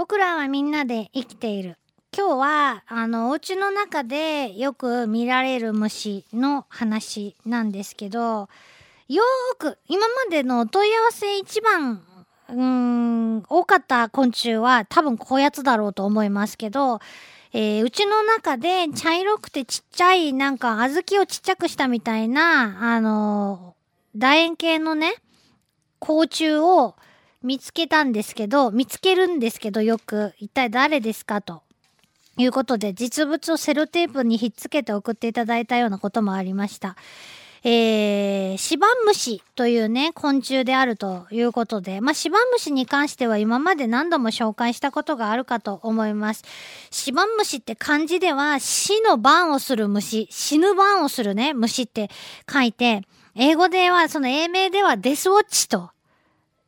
僕らはみんなで生きている。今日は、あの、お家の中でよく見られる虫の話なんですけど、よーく、今までのお問い合わせ一番、うん、多かった昆虫は多分こういうやつだろうと思いますけど、えー、うちの中で茶色くてちっちゃい、なんか小豆をちっちゃくしたみたいな、あのー、楕円形のね、甲虫を見つけたんですけど、見つけるんですけどよく、一体誰ですか？と。いうことで、実物をセロテープにひっつけて送っていただいたようなこともありました。えー、シバンムシというね、昆虫であるということで、まあ、シバンムシに関しては今まで何度も紹介したことがあるかと思います。シバンムシって漢字では死の番をする虫、死ぬ番をするね、虫って書いて、英語では、その英名ではデスウォッチと、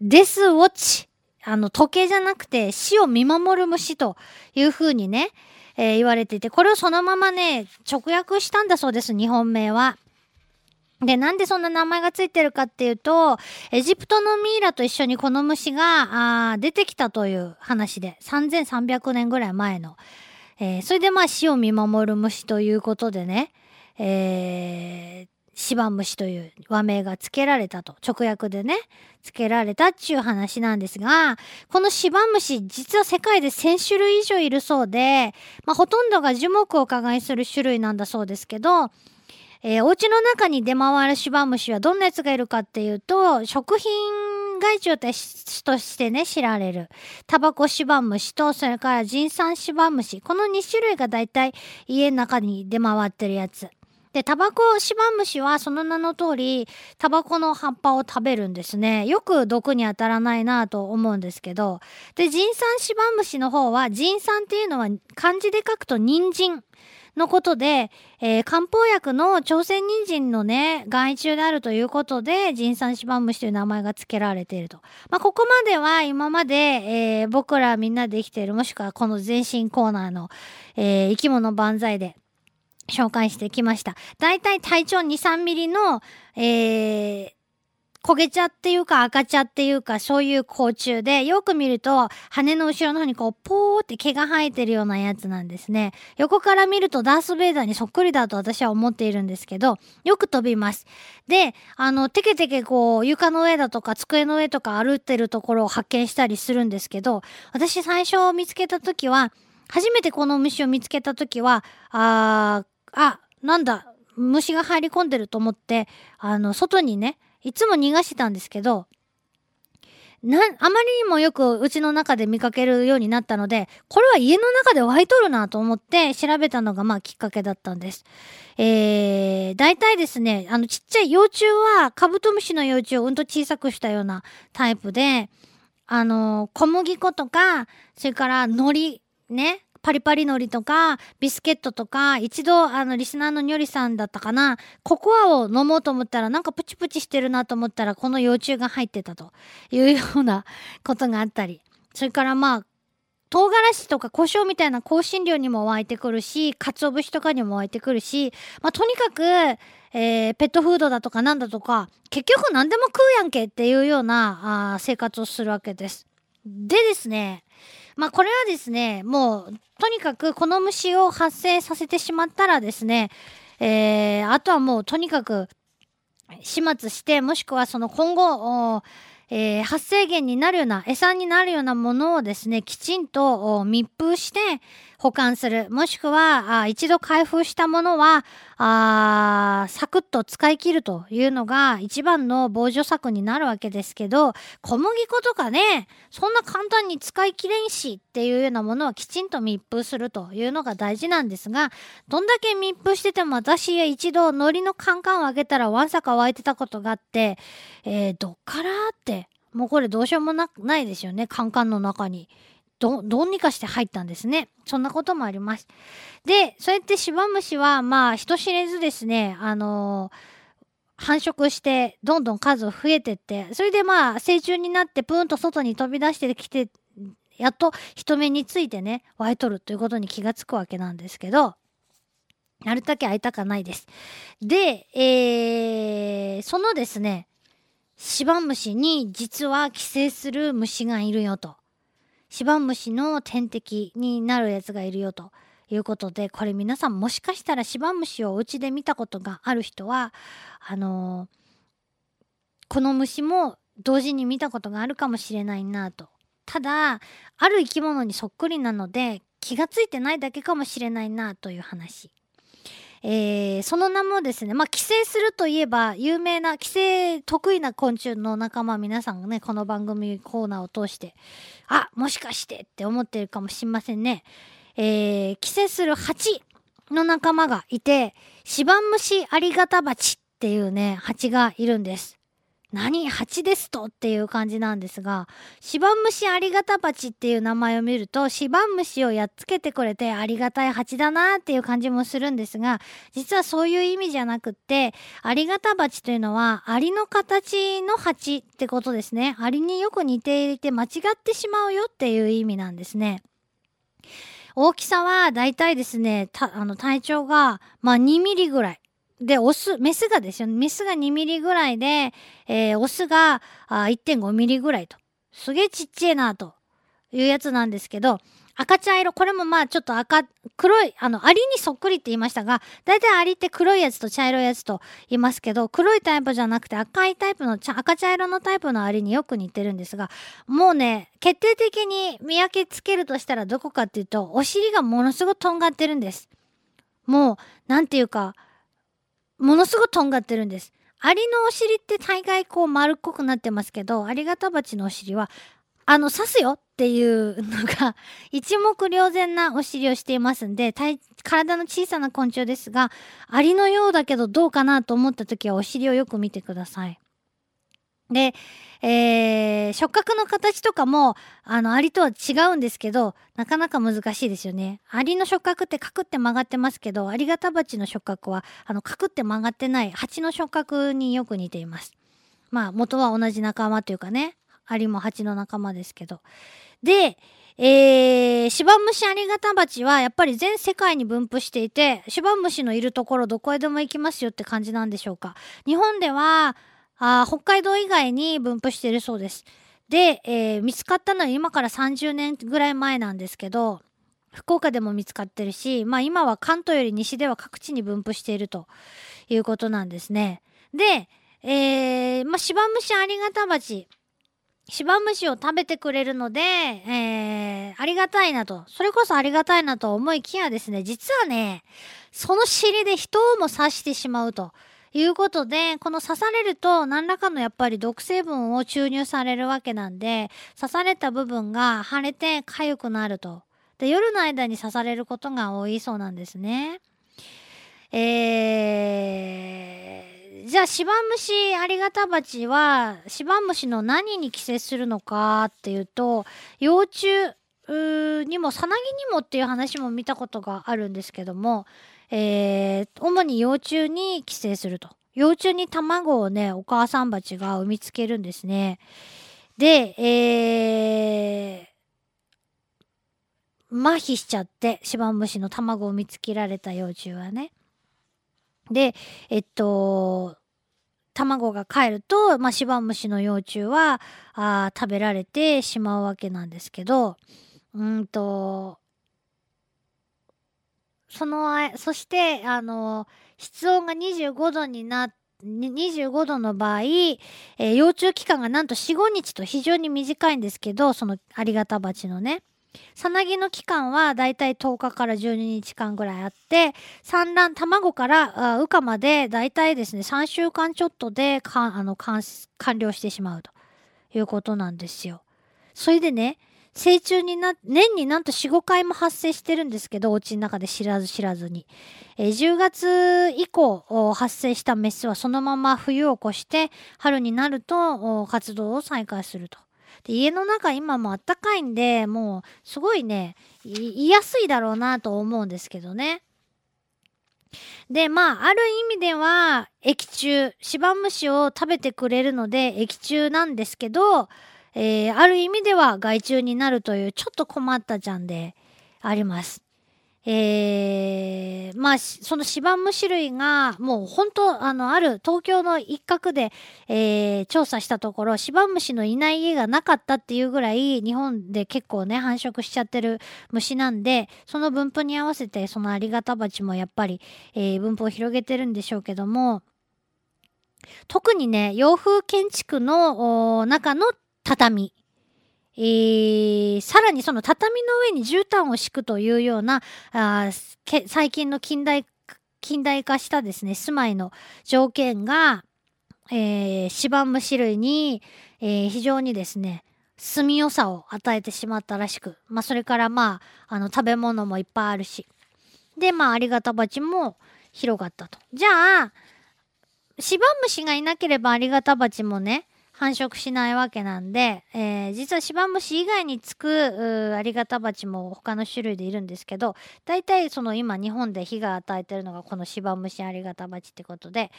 デスウォッチ、あの、時計じゃなくて死を見守る虫という風にね、えー、言われていて、これをそのままね、直訳したんだそうです、日本名は。で、なんでそんな名前がついてるかっていうと、エジプトのミイラと一緒にこの虫があ出てきたという話で、3300年ぐらい前の。えー、それでまあ死を見守る虫ということでね、えー、シバムシという和名が付けられたと、直訳でね、付けられたっていう話なんですが、このシバムシ、実は世界で1000種類以上いるそうで、まあ、ほとんどが樹木を加害する種類なんだそうですけど、えー、お家の中に出回るシバムシはどんなやつがいるかっていうと、食品害虫としてね、知られる。タバコシバムシと、それからジンサンシバムシ。この2種類がだいたい家の中に出回ってるやつ。で、タバコシバムシはその名の通り、タバコの葉っぱを食べるんですね。よく毒に当たらないなと思うんですけど。で、ジンサンシバムシの方は、ジンサンっていうのは漢字で書くと人参。のことで、えー、漢方薬の朝鮮人参のね、害虫であるということで、ジンサンシバムシという名前が付けられていると。まあ、ここまでは今まで、えー、僕らみんなで生きている、もしくはこの全身コーナーの、えー、生き物万歳で、紹介してきました。だいたい体長2、3ミリの、えー、焦げ茶っていうか赤茶っていうかそういう甲虫で、よく見ると羽の後ろの方にこうポーって毛が生えてるようなやつなんですね。横から見るとダース・ベイダーにそっくりだと私は思っているんですけど、よく飛びます。で、あの、テケテケこう床の上だとか机の上とか歩ってるところを発見したりするんですけど、私最初見つけた時は、初めてこの虫を見つけた時は、あー、あ、なんだ、虫が入り込んでると思って、あの、外にね、いつも逃がしてたんですけど、な、あまりにもよくうちの中で見かけるようになったので、これは家の中で湧いとるなと思って調べたのがまあきっかけだったんです。えー、大体ですね、あのちっちゃい幼虫はカブトムシの幼虫をうんと小さくしたようなタイプで、あの、小麦粉とか、それから海苔、ね、パリパリ海苔とか、ビスケットとか、一度、あの、リスナーのニョリさんだったかな、ココアを飲もうと思ったら、なんかプチプチしてるなと思ったら、この幼虫が入ってたというようなことがあったり。それからまあ、唐辛子とか胡椒みたいな香辛料にも湧いてくるし、鰹節とかにも湧いてくるし、まあ、とにかく、えー、ペットフードだとかなんだとか、結局何でも食うやんけっていうようなあ生活をするわけです。でですね、まあこれはですね、もうとにかくこの虫を発生させてしまったらですね、えー、あとはもうとにかく始末して、もしくはその今後、えー、発生源になるような、餌になるようなものをですね、きちんと密封して保管する。もしくは、あ一度開封したものは、あサクッと使い切るというのが一番の防除策になるわけですけど、小麦粉とかね、そんな簡単に使い切れんしっていうようなものはきちんと密封するというのが大事なんですが、どんだけ密封してても私一度海苔のカンカンを開けたらわんさか湧いてたことがあって、えー、どっからって、もうこれどうしようもなないですよね、カンカンの中に。ど、どうにかして入ったんですね。そんなこともあります。で、そうやってシバムシは、まあ、人知れずですね、あのー、繁殖して、どんどん数増えてって、それでまあ、成虫になって、プーンと外に飛び出してきて、やっと人目についてね、湧いとるということに気がつくわけなんですけど、なるだけ会いたかないです。で、えー、そのですね、シバムシに実は寄生する虫がいるよと。シバムシの天敵になるやつがいるよということでこれ皆さんもしかしたらシバムシをお家で見たことがある人はあのー、この虫も同時に見たことがあるかもしれないなとただある生き物にそっくりなので気が付いてないだけかもしれないなという話。えー、その名もですね、まあ、寄生するといえば、有名な、寄生得意な昆虫の仲間、皆さんがね、この番組コーナーを通して、あ、もしかしてって思ってるかもしれませんね。えー、寄生する蜂の仲間がいて、シバンムシアリガタバチっていうね、蜂がいるんです。何？蜂ですと？っていう感じなんですが、シバンムシありがた蜂っていう名前を見ると、シバンムシをやっつけてくれてありがたい蜂だなっていう感じもするんですが、実はそういう意味じゃなくって、ありがた蜂というのは、アリの形の蜂ってことですね。アリによく似ていて間違ってしまうよっていう意味なんですね。大きさはだいたいですね、あの体長が、まあ2ミリぐらい。で、オス、メスがですよ、メスが2ミリぐらいで、えー、オスが1.5ミリぐらいと。すげえちっちゃいな、というやつなんですけど、赤茶色、これもまあちょっと赤、黒い、あの、アリにそっくりって言いましたが、だいたいアリって黒いやつと茶色いやつと言いますけど、黒いタイプじゃなくて赤いタイプの、赤茶色のタイプのアリによく似てるんですが、もうね、決定的に見分けつけるとしたらどこかっていうと、お尻がものすごくとんがってるんです。もう、なんていうか、ものすごくとんがってるんです。アリのお尻って大概こう丸っこくなってますけど、アリガタバチのお尻は、あの、刺すよっていうのが、一目瞭然なお尻をしていますんで、体の小さな昆虫ですが、アリのようだけどどうかなと思った時はお尻をよく見てください。で、えー、触覚の形とかも、あの、アリとは違うんですけど、なかなか難しいですよね。アリの触覚ってカクって曲がってますけど、アリガタバチの触覚は、あの、カクって曲がってない蜂の触覚によく似ています。まあ、元は同じ仲間というかね、アリも蜂の仲間ですけど。で、えー、シバムシアリガタバチはやっぱり全世界に分布していて、シバムシのいるところどこへでも行きますよって感じなんでしょうか。日本では、あ北海道以外に分布しているそうです。で、えー、見つかったのは今から30年ぐらい前なんですけど、福岡でも見つかってるし、まあ今は関東より西では各地に分布しているということなんですね。で、えー、まあ芝虫ありがた鉢。芝虫を食べてくれるので、えー、ありがたいなと。それこそありがたいなと思いきやですね、実はね、その尻で人をも刺してしまうと。いうことで、この刺されると何らかのやっぱり毒成分を注入されるわけなんで、刺された部分が腫れて痒くなると。で、夜の間に刺されることが多いそうなんですね。えー、じゃあ、シバムシアリガタバチは、シバムシの何に寄生するのかっていうと、幼虫にも、さなぎにもっていう話も見たことがあるんですけども、えー、主に幼虫に寄生すると。幼虫に卵をね、お母さん蜂が産みつけるんですね。で、えー、麻痺しちゃって、シバムシの卵を産みつけられた幼虫はね。で、えっと、卵が帰ると、まあ、シバムシの幼虫はあ食べられてしまうわけなんですけど、うんと、そのそしてあの室温が25度にな25度の場合、えー、幼虫期間がなんと45日と非常に短いんですけどそのありがた鉢のねさなぎの期間はだいたい10日から12日間ぐらいあって産卵卵から羽化までだいたいですね3週間ちょっとでかあの完了してしまうということなんですよ。それでね成虫にな、年になんと4、5回も発生してるんですけど、お家の中で知らず知らずに。えー、10月以降発生したメスはそのまま冬を越して春になると活動を再開すると。で家の中今もあったかいんで、もうすごいね、言いやすいだろうなと思うんですけどね。で、まあ、ある意味では、液中、芝虫を食べてくれるので、液中なんですけど、えー、ある意味では害虫になるというちょっと困ったちゃんであります。えー、まあ、そのシバムシ類が、もう本当、あの、ある東京の一角で、えー、調査したところ、シバムシのいない家がなかったっていうぐらい、日本で結構ね、繁殖しちゃってる虫なんで、その分布に合わせて、そのありがた鉢もやっぱり、えー、分布を広げてるんでしょうけども、特にね、洋風建築の中の畳。えー、さらにその畳の上に絨毯を敷くというような、あ最近の近代、近代化したですね、住まいの条件が、えー、芝虫類に、えー、非常にですね、住みよさを与えてしまったらしく、まあ、それからまあ、あの、食べ物もいっぱいあるし、で、まあ、ありがた鉢も広がったと。じゃあ、シバムシがいなければありがた鉢もね、繁殖しないわけなんで、えー、実はシバムシ以外につくありがた鉢も他の種類でいるんですけど、大体その今日本で被害与えてるのがこのシバムシありがた鉢ってことで、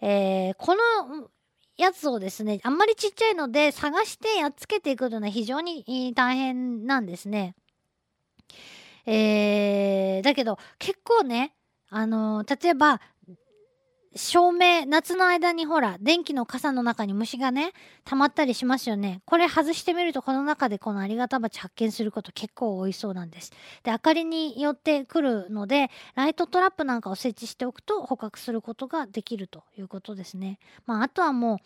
えー、このやつをですね、あんまりちっちゃいので探してやっつけていくのは非常に大変なんですね。えー、だけど結構ね、あの、例えば照明、夏の間にほら、電気の傘の中に虫がね、溜まったりしますよね。これ外してみると、この中でこのありがた鉢発見すること結構多いそうなんです。で、明かりによってくるので、ライトトラップなんかを設置しておくと捕獲することができるということですね。まあ、あとはも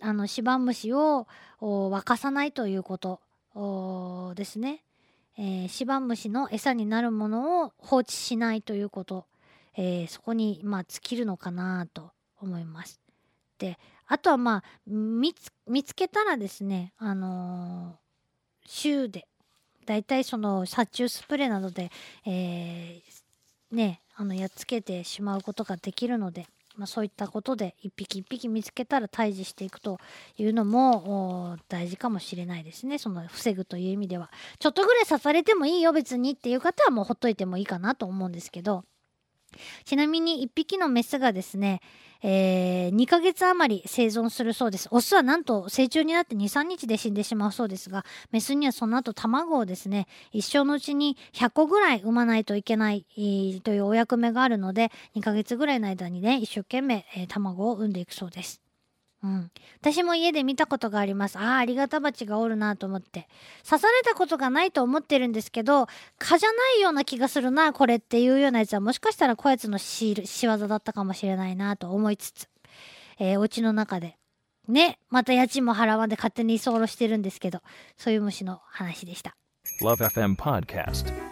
う、あの、芝虫を沸かさないということですね。えー、芝虫の餌になるものを放置しないということえー、そこにまあ尽きるのかなと思います。であとはまあ見つけたらですねあのー、週でだいたいその殺虫スプレーなどで、えー、ねあのやっつけてしまうことができるので、まあ、そういったことで一匹一匹見つけたら退治していくというのも大事かもしれないですね。その防ぐという意味では。ちょっとぐらい刺されてもいいよ別にっていう方はもうほっといてもいいかなと思うんですけど。ちなみに1匹のメスがですね、えー、2ヶ月余り生存するそうです。オスはなんと成虫になって2、3日で死んでしまうそうですが、メスにはその後卵をですね、一生のうちに100個ぐらい産まないといけない、というお役目があるので、2ヶ月ぐらいの間にね、一生懸命、えー、卵を産んでいくそうです。うん。私も家で見たことがあります。ああ、ありがた鉢がおるなと思って。刺されたことがないと思ってるんですけど、蚊じゃないような気がするな、これっていうようなやつは、もしかしたらこやつの仕業だったかもしれないなと思いつつ、えー、お家の中で。ね、また家賃も払わんで勝手に居候してるんですけど、そういう虫の話でした。LoveFM Podcast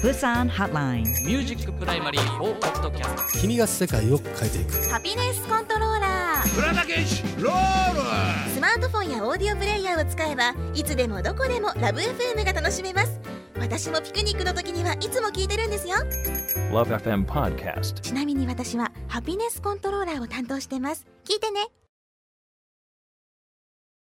プサンハッラインミュージックプライマリー4ポッドキャスト君が世界を変えていく。ハピネスコントローラープラダケシロール。スマートフォンやオーディオプレイヤーを使えばいつでもどこでもラブ f m が楽しめます。私もピクニックの時にはいつも聞いてるんですよ。LoveFM Podcast. ちなみに私はハピネスコントローラーを担当してます。聞いてね